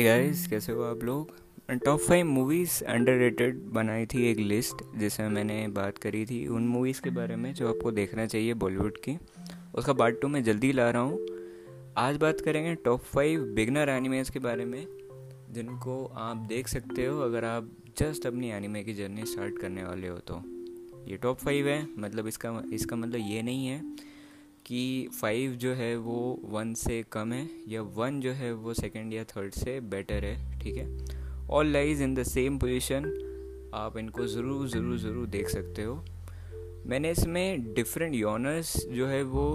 Hey guys कैसे हो आप लोग? टॉप फाइव मूवीज़ अंडर बनाई थी एक लिस्ट जिसमें मैंने बात करी थी उन मूवीज़ के बारे में जो आपको देखना चाहिए बॉलीवुड की। उसका पार्ट टू मैं जल्दी ला रहा हूँ। आज बात करेंगे टॉप फाइव बिगनर एनिमेज के बारे में, जिनको आप देख सकते हो अगर आप जस्ट अपनी एनिमे की जर्नी स्टार्ट करने वाले हो तो। ये टॉप फाइव है मतलब इसका इसका मतलब ये नहीं है कि फाइव जो है वो वन से कम है, या वन जो है वो सेकेंड या थर्ड से बेटर है, ठीक है? All lies in the same position आप इनको ज़रूर ज़रूर ज़रूर देख सकते हो। मैंने इसमें डिफरेंट योनर्स जो है वो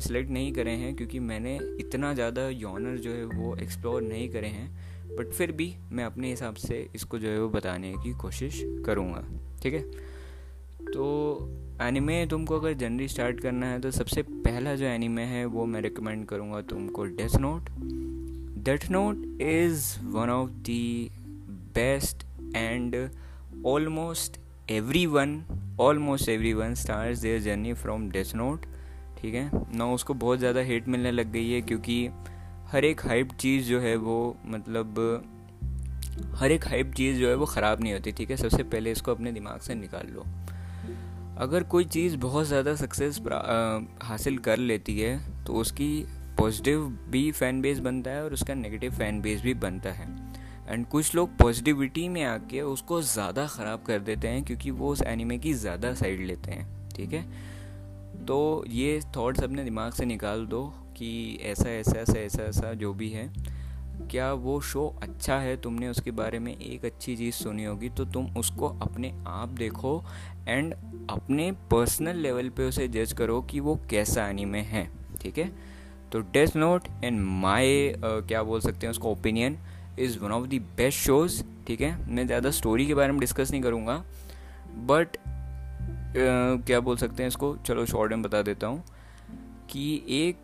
सेलेक्ट नहीं करे हैं, क्योंकि मैंने इतना ज़्यादा योनर जो है वो एक्सप्लोर नहीं करे हैं बट फिर भी मैं अपने हिसाब से इसको जो है वो बताने की कोशिश करूँगा, ठीक है? तो एनिमे तुमको अगर जनरली स्टार्ट करना है तो सबसे पहला जो एनिमे है, वो मैं रिकमेंड करूँगा तुमको Death Note Death Note is one of the best and almost every one almost every one starts their journey from Death Note ठीक है? ना उसको बहुत ज़्यादा हेट मिलने लग गई है, क्योंकि हर एक हाइप चीज़ जो है वो मतलब हर एक हाइप चीज़ जो है वो ख़राब नहीं होती, ठीक है? सबसे पहले इसको अपने दिमाग से निकाल लो। अगर कोई चीज़ बहुत ज़्यादा सक्सेस हासिल कर लेती है तो उसकी पॉजिटिव भी फ़ैन बेस बनता है और उसका नेगेटिव फ़ैन बेस भी बनता है। एंड कुछ लोग पॉजिटिविटी में आके उसको ज़्यादा ख़राब कर देते हैं क्योंकि वो उस एनिमे की ज़्यादा साइड लेते हैं, ठीक है? तो ये थॉट्स अपने दिमाग से निकाल दो कि ऐसा ऐसा ऐसा ऐसा ऐसा जो भी है। क्या वो शो अच्छा है? तुमने उसके बारे में एक अच्छी चीज़ सुनी होगी तो तुम उसको अपने आप देखो एंड अपने पर्सनल लेवल पे उसे जज करो कि वो कैसा एनीमे है ठीक है? तो डेथ नोट एंड माई क्या बोल सकते हैं उसका opinion is one of the best shows ठीक है? मैं ज़्यादा स्टोरी के बारे में डिस्कस नहीं करूँगा बट uh, क्या बोल सकते हैं इसको? चलो शॉर्ट में बता देता हूँ कि एक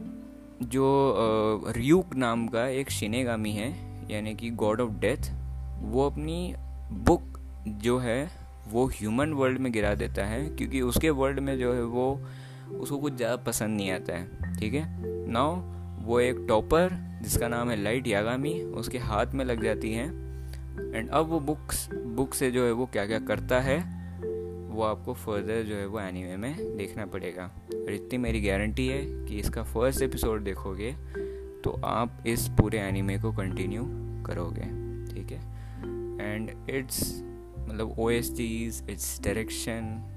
जो रियूक नाम का एक शिनेगामी है, यानी कि गॉड ऑफ़ डेथ वो अपनी बुक जो है, वो ह्यूमन वर्ल्ड में गिरा देता है, क्योंकि उसके वर्ल्ड में जो है वो, उसको कुछ ज़्यादा पसंद नहीं आता है, ठीक है? नाउ वो एक टॉपर जिसका नाम है लाइट यागामी उसके हाथ में लग जाती है एंड अब वो बुक्स बुक से जो है वो क्या क्या करता है वो आपको फर्दर जो है वो एनीमे में देखना पड़ेगा। और इतनी मेरी गारंटी है कि इसका फ़र्स्ट एपिसोड देखोगे तो आप इस पूरे एनीमे को कंटिन्यू करोगे, ठीक है? एंड इट्स मतलब O S Ts it's direction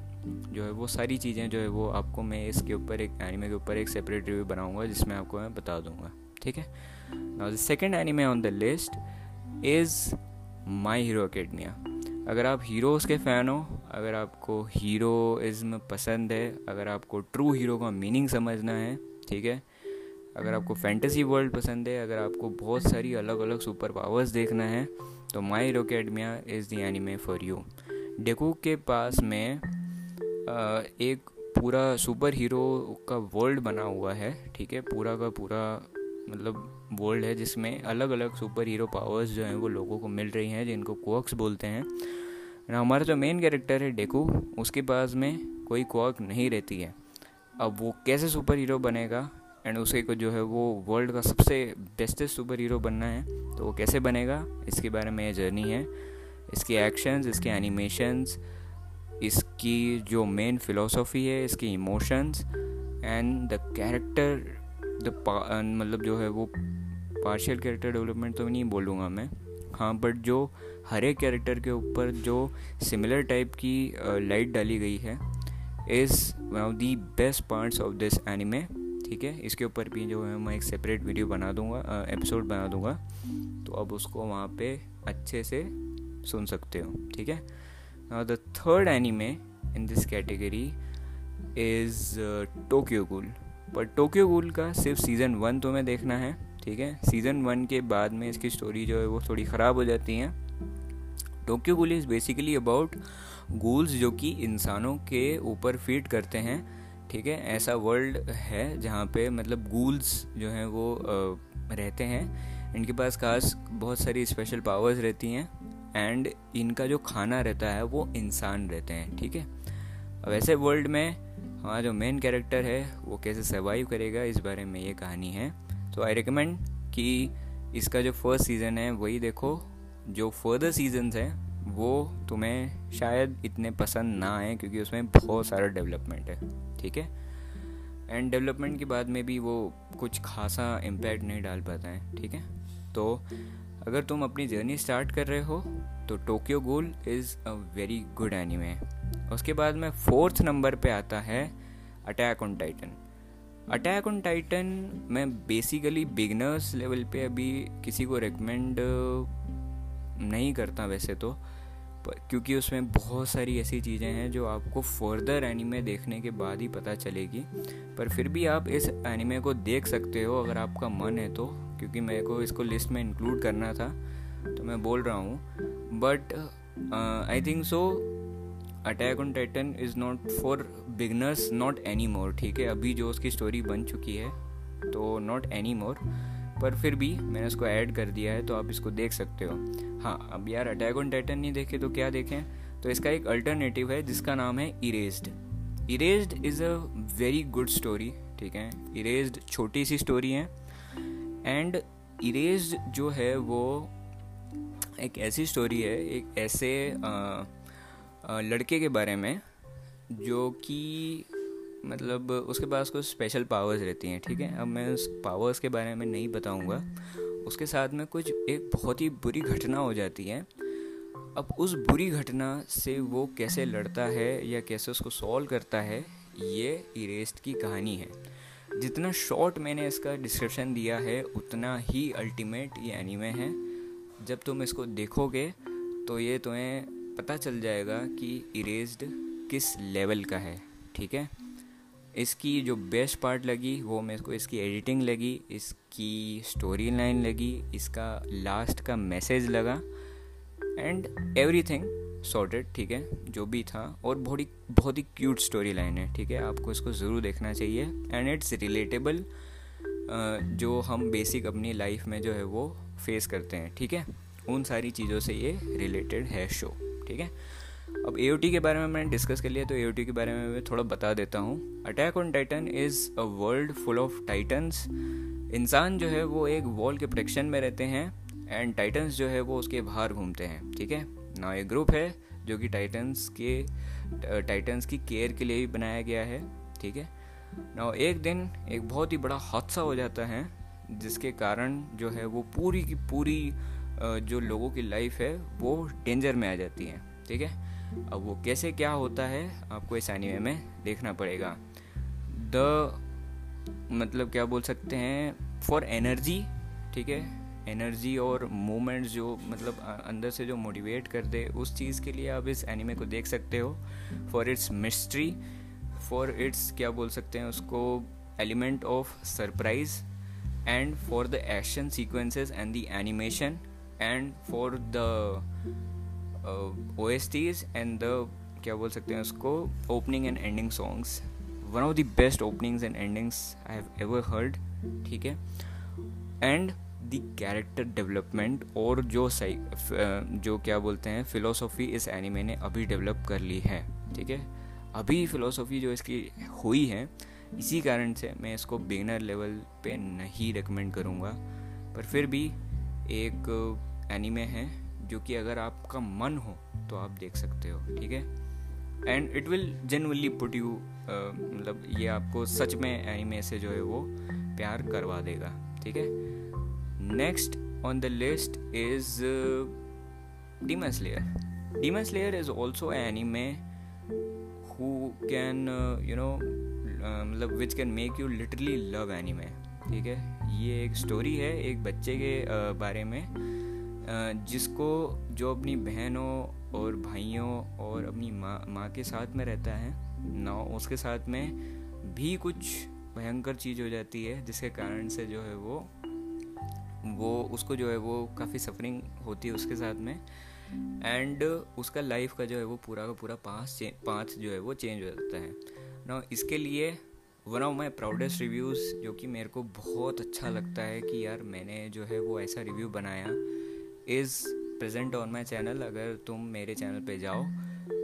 जो है वो सारी चीज़ें जो है वो आपको मैं इसके ऊपर एक एनीमे के ऊपर एक सेपरेट रिव्यू बनाऊँगा, जिसमें आपको मैं बता दूँगा, ठीक है? Now the second anime on the list is My Hero Academia अगर आप हीरोज़ के फ़ैन हो, अगर आपको हीरोइज्म पसंद है, अगर आपको ट्रू हीरो का मीनिंग समझना है, ठीक है? अगर आपको फैंटेसी वर्ल्ड पसंद है, अगर आपको बहुत सारी अलग अलग सुपर पावर्स देखना है तो My Hero Academia is the anime for you Deku के पास में एक पूरा सुपर हीरो का वर्ल्ड बना हुआ है, ठीक है? पूरा का पूरा मतलब वर्ल्ड है जिसमें अलग अलग सुपर हीरो पावर्स जो हैं वो लोगों को मिल रही हैं, जिनको कोक्स बोलते हैं। हमारा जो मेन कैरेक्टर है डेकू उसके पास में कोई क्वाक नहीं रहती है। अब वो कैसे सुपर हीरो बनेगा एंड उसे को जो है वो वर्ल्ड का सबसे बेस्टेस्ट सुपर हीरो बनना है तो वो कैसे बनेगा, इसके बारे में ये जर्नी है। इसके एक्शंस इसके एनिमेशंस इसकी जो मेन फिलोसफी है, इसकी emotions and the character the मतलब जो है वो पार्शियल कैरेक्टर डेवलपमेंट तो नहीं बोलूँगा मैं। हाँ बट जो हर एक कैरेक्टर के ऊपर जो सिमिलर टाइप की लाइट डाली गई है is one of the best parts of this anime ठीक है? इसके ऊपर भी जो है मैं एक सेपरेट वीडियो बना दूँगा एपिसोड बना दूँगा। तो अब उसको वहाँ पे अच्छे से सुन सकते हो, ठीक है? The third anime in this category is Tokyo Ghoul पर टोक्यो गुल का सिर्फ़ सीज़न वन तो मैं देखना है, ठीक है? सीज़न वन के बाद में इसकी स्टोरी जो है वो थोड़ी ख़राब हो जाती है। टोक्यो गुल इज़ बेसिकली अबाउट गूल्स जो कि इंसानों के ऊपर फ़ीड करते हैं, ठीक है? ऐसा वर्ल्ड है जहाँ पे मतलब गूल्स जो हैं वो रहते हैं। इनके पास खास बहुत सारी स्पेशल पावर्स रहती हैं एंड इनका जो खाना रहता है वो इंसान रहते हैं, ठीक है? अब ऐसे वर्ल्ड में हमारा जो मेन कैरेक्टर है, वो कैसे सर्वाइव करेगा, इस बारे में ये कहानी है। तो आई रिकमेंड कि इसका जो फ़र्स्ट सीज़न है, वही देखो। जो फर्दर सीजन्स हैं, वो तुम्हें शायद इतने पसंद ना आए, क्योंकि उसमें बहुत सारा डेवलपमेंट है। ठीक है? एंड डेवलपमेंट के बाद में भी वो कुछ खासा इम्पैक्ट नहीं डाल पाता है। ठीक है? तो अगर तुम अपनी जर्नी स्टार्ट कर रहे हो तो Tokyo Ghoul is a very good anime उसके बाद में फोर्थ नंबर पे आता है attack on Titan. Attack on Titan मैं बेसिकली बिगनर्स लेवल पे अभी किसी को रिकमेंड नहीं करता वैसे तो क्योंकि उसमें बहुत सारी ऐसी चीज़ें हैं जो आपको फर्दर एनिमे देखने के बाद ही पता चलेगी। पर फिर भी आप इस एनिमे को देख सकते हो अगर आपका मन है तो क्योंकि मेरे को इसको लिस्ट में इंक्लूड करना था तो मैं बोल रहा हूँ। But I think so attack on Titan is not for beginners not any more ठीक है? अभी जो उसकी स्टोरी बन चुकी है तो नॉट एनी मोर पर फिर भी मैंने उसको ऐड कर दिया है तो आप इसको देख सकते हो। हाँ अब यार अटैक ऑन टाइटन नहीं देखे तो क्या देखें? तो इसका एक अल्टरनेटिव है जिसका नाम है erased erased is a very good story ठीक है? इरेज्ड छोटी सी स्टोरी है। एंड इरेज्ड जो है वो एक ऐसी स्टोरी है एक ऐसे आ, लड़के के बारे में, जो कि मतलब उसके पास कुछ स्पेशल पावर्स रहती हैं, ठीक है? अब मैं उस पावर्स के बारे में नहीं बताऊँगा। उसके साथ में कुछ एक बहुत ही बुरी घटना हो जाती है। अब उस बुरी घटना से वो कैसे लड़ता है या कैसे उसको सॉल्व करता है, ये इरेस्ट की कहानी है। जितना शॉर्ट मैंने इसका डिस्क्रिप्शन दिया है, उतना ही अल्टीमेट ये एनीमे है। जब तुम इसको देखोगे तो ये तुम्हें पता चल जाएगा कि इरेज्ड किस लेवल का है, ठीक है? इसकी जो बेस्ट पार्ट लगी, वो मेरे को इसकी एडिटिंग लगी, इसकी स्टोरी लाइन लगी, इसका लास्ट का मैसेज लगा एंड एवरी थिंग सॉर्टेड ठीक है? जो भी था, और बहुत ही बहुत ही क्यूट स्टोरी लाइन है, ठीक है? आपको इसको ज़रूर देखना चाहिए एंड इट्स रिलेटेबल जो हम बेसिक अपनी लाइफ में जो है वो फेस करते हैं, ठीक है? उन सारी चीज़ों से ये रिलेटेड है शो ठीक है? अब एओटी के बारे में मैंने डिस्कस कर लिया तो ए के बारे में मैं थोड़ा बता देता हूँ। Attack on Titan is a world full of Titans इंसान जो है, वो एक वॉल के प्रोटेक्शन में रहते हैं एंड टाइटन्स जो है, वो उसके बाहर घूमते हैं, ठीक है? ना एक ग्रुप है, जो कि टाइटन्स के टाइटन्स की केयर के लिए ही बनाया गया है, ठीक है? ना एक दिन एक बहुत ही बड़ा हादसा हो जाता है, जिसके कारण जो है, वो पूरी की पूरी जो लोगों की लाइफ है, वो डेंजर में आ जाती है, ठीक है? अब वो कैसे क्या होता है, आपको इस एनिमे में देखना पड़ेगा। द मतलब क्या बोल सकते हैं फॉर एनर्जी ठीक है? एनर्जी और मोमेंट्स जो मतलब अंदर से जो मोटिवेट कर दे उस चीज़ के लिए आप इस एनिमे को देख सकते हो। For its mystery for its क्या बोल सकते हैं, उसको element of surprise and for the action sequences and the animation and for the O S Ts and the क्या बोल सकते हैं उसको opening and ending songs one of the best openings and endings I have ever heard ठीक है? And the character development और जो सही जो क्या बोलते हैं फिलोसॉफी इस एनिमे ने अभी डेवलप कर ली है, ठीक है? अभी फिलोसॉफी जो इसकी हुई है, इसी कारण से मैं इसको बिगनर लेवल पे नहीं रिकमेंड करूँगा। पर फिर भी एक एनीमे है जो कि अगर आपका मन हो तो आप देख सकते हो, ठीक है? And it will genuinely put you मतलब ये आपको सच में एनिमे से जो है वो प्यार करवा देगा, ठीक है? Next on the list is Demon Slayer Demon Slayer is also anime who can you know मतलब which can make you literally love anime ठीक है? ये एक स्टोरी है एक बच्चे के बारे में। जिसको जो अपनी बहनों और भाइयों और अपनी माँ माँ के साथ में रहता है ना उसके साथ में भी कुछ भयंकर चीज़ हो जाती है, जिसके कारण से जो है वो वो उसको जो है वो काफ़ी सफरिंग होती है उसके साथ में। एंड उसका लाइफ का जो है वो पूरा का पूरा पाँच पाँच जो है वो चेंज हो जाता है। ना इसके लिए one of my proudest reviews जो कि मेरे को बहुत अच्छा लगता है कि यार मैंने जो है वो ऐसा रिव्यू बनाया is present on my channel अगर तुम मेरे चैनल पे जाओ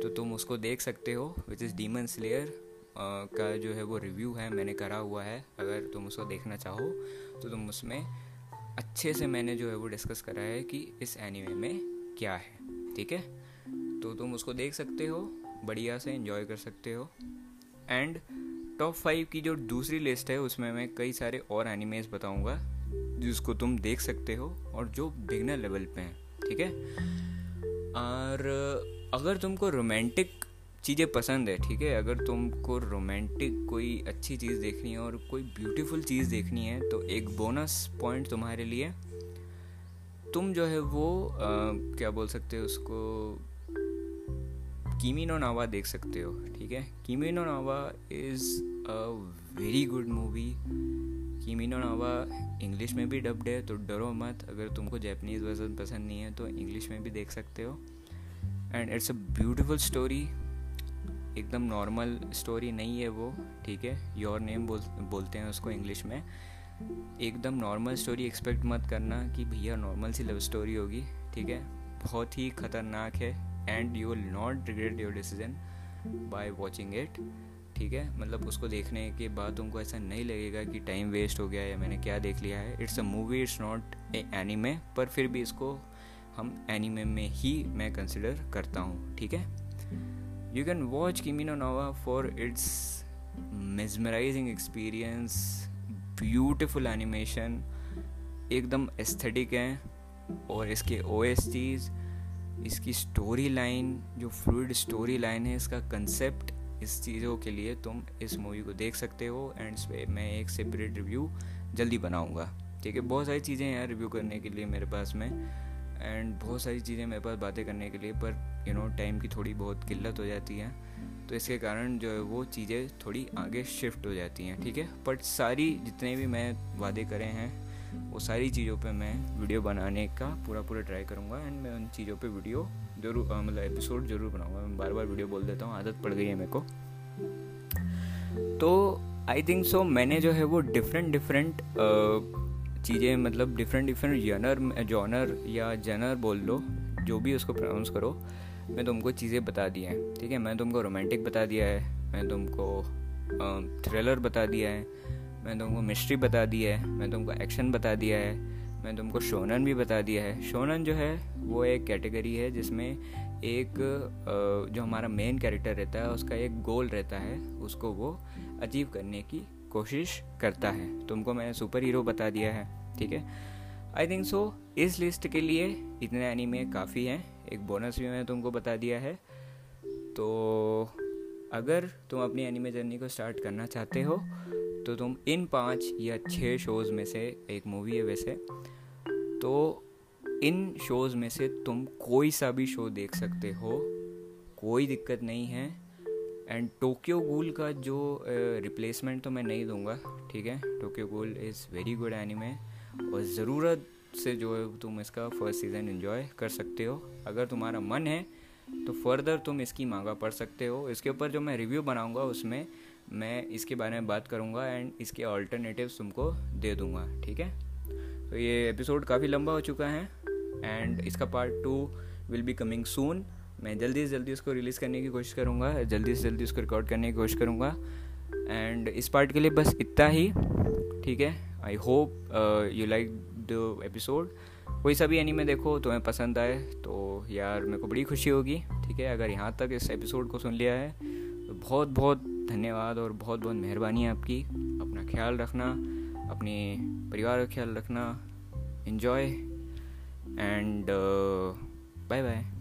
तो तुम उसको देख सकते हो विच इज़ डीमन स्लेयर का जो है वो रिव्यू है, मैंने करा हुआ है। अगर तुम उसको देखना चाहो तो तुम उसमें अच्छे से मैंने जो है वो डिस्कस करा है कि इस एनीमे में क्या है, ठीक है? तो तुम उसको देख सकते हो, बढ़िया से इन्जॉय कर सकते हो। एंड टॉप फाइव की जो दूसरी लिस्ट है उसमें मैं कई सारे और एनिमेज बताऊँगा जिसको तुम देख सकते हो और जो बिगनर लेवल पे हैं ठीक है? और अगर तुमको रोमांटिक चीज़ें पसंद है ठीक है? अगर तुमको रोमांटिक कोई अच्छी चीज़ देखनी है और कोई ब्यूटीफुल चीज़ देखनी है तो एक बोनस पॉइंट तुम्हारे लिए तुम जो है वो आ, क्या बोल सकते हो उसको कीमिनो नावा देख सकते हो, ठीक है? Kimi no Na wa is a very good movie Kimi no Na wa English में भी डब्ड है तो डरो मत। अगर तुमको जैपनीज़ वर्जन पसंद नहीं है तो इंग्लिश में भी देख सकते हो। And it's a beautiful story एकदम नॉर्मल स्टोरी नहीं है वो, ठीक है? योर नेम बोल, बोलते हैं उसको इंग्लिश में। एकदम नॉर्मल स्टोरी एक्सपेक्ट मत करना कि भैया नॉर्मल सी लव स्टोरी होगी, ठीक है? बहुत ही ख़तरनाक है। And you will not regret your decision by watching it ठीक है? मतलब उसको देखने के बाद तुमको ऐसा नहीं लगेगा कि टाइम वेस्ट हो गया या मैंने क्या देख लिया है। It's a movie it's not a anime पर फिर भी इसको हम एनीमे में ही मैं कंसिडर करता हूँ, ठीक है? You can watch Kimi no Na wa for its mesmerising experience beautiful animation एकदम एस्थेटिक हैं, और इसके ओ इसकी स्टोरी लाइन जो फ्लूड स्टोरी लाइन है, इसका कंसेप्ट इस चीज़ों के लिए तुम इस मूवी को देख सकते हो एंड इस पर मैं एक सेपरेट रिव्यू जल्दी बनाऊँगा। ठीक है, बहुत सारी चीज़ें हैं रिव्यू करने के लिए मेरे पास में एंड बहुत सारी चीज़ें मेरे पास बातें करने के लिए, पर यू नो टाइम की थोड़ी बहुत किल्लत हो जाती है। तो इसके कारण जो है वो चीज़ें थोड़ी आगे शिफ्ट हो जाती हैं, ठीक है? बट सारी जितने भी मैं वादे करे हैं वो सारी चीज़ों पे मैं वीडियो बनाने का पूरा पूरा ट्राई करूँगा एंड मैं उन चीज़ों पे वीडियो ज़रूर मतलब एपिसोड ज़रूर बनाऊँगा। मैं बार बार वीडियो बोल देता हूँ, आदत पड़ गई है मेरे को। तो आई थिंक सो मैंने जो है वो डिफरेंट डिफरेंट चीज़ें मतलब डिफरेंट डिफरेंट जनर जॉनर या जनर बोल लो, जो भी उसको प्रोनाउंस करो, मैं तुमको चीज़ें बता दी हैं, ठीक है? मैं तुमको रोमांटिक बता दिया है, मैं तुमको थ्रिलर बता दिया है मैं तुमको मिस्ट्री बता दी है मैं तुमको एक्शन बता दिया है, मैंने तुमको शोनन भी बता दिया है। शोनन जो है, वो एक कैटेगरी है जिसमें एक जो हमारा मेन कैरेक्टर रहता है, उसका एक गोल रहता है, उसको वो अचीव करने की कोशिश करता है। तुमको मैंने सुपर हीरो बता दिया है, ठीक है? आई थिंक सो इस लिस्ट के लिए इतने एनीमे काफ़ी हैं। एक बोनस भी मैंने तुमको बता दिया है। तो अगर तुम अपनी एनीमे जर्नी को स्टार्ट करना चाहते हो तो तुम इन पाँच या छः शोज़ में से एक मूवी है वैसे। तो इन शोज़ में से तुम कोई सा भी शो देख सकते हो, कोई दिक्कत नहीं है। एंड टोक्यो गूल का जो रिप्लेसमेंट तो मैं नहीं दूँगा, ठीक है? Tokyo Ghoul is very good anime और ज़रूरत से जो है तुम इसका फ़र्स्ट सीज़न इन्जॉय कर सकते हो। अगर तुम्हारा मन है तो फर्दर तुम इसकी मांगा पढ़ सकते हो। इसके ऊपर जो मैं रिव्यू बनाऊँगा, उसमें मैं इसके बारे में बात करूँगा एंड इसके ऑल्टरनेटिव तुमको दे दूँगा, ठीक है? तो ये एपिसोड काफ़ी लंबा हो चुका है एंड इसका part two will be coming soon मैं जल्दी से जल्दी उसको रिलीज़ करने की कोशिश करूँगा, जल्दी से जल्दी उसको रिकॉर्ड करने की कोशिश करूँगा एंड इस पार्ट के लिए बस इतना ही, ठीक है? I hope you like the episode कोई सा भी एनीमे देखो, तुम्हें पसंद आए तो यार मेरे को बड़ी खुशी होगी, ठीक है? अगर यहाँ तक इस एपिसोड को सुन लिया है बहुत बहुत धन्यवाद और बहुत बहुत मेहरबानी है आपकी। अपना ख्याल रखना, अपने परिवार का ख्याल रखना इन्जॉय एंड बाय बाय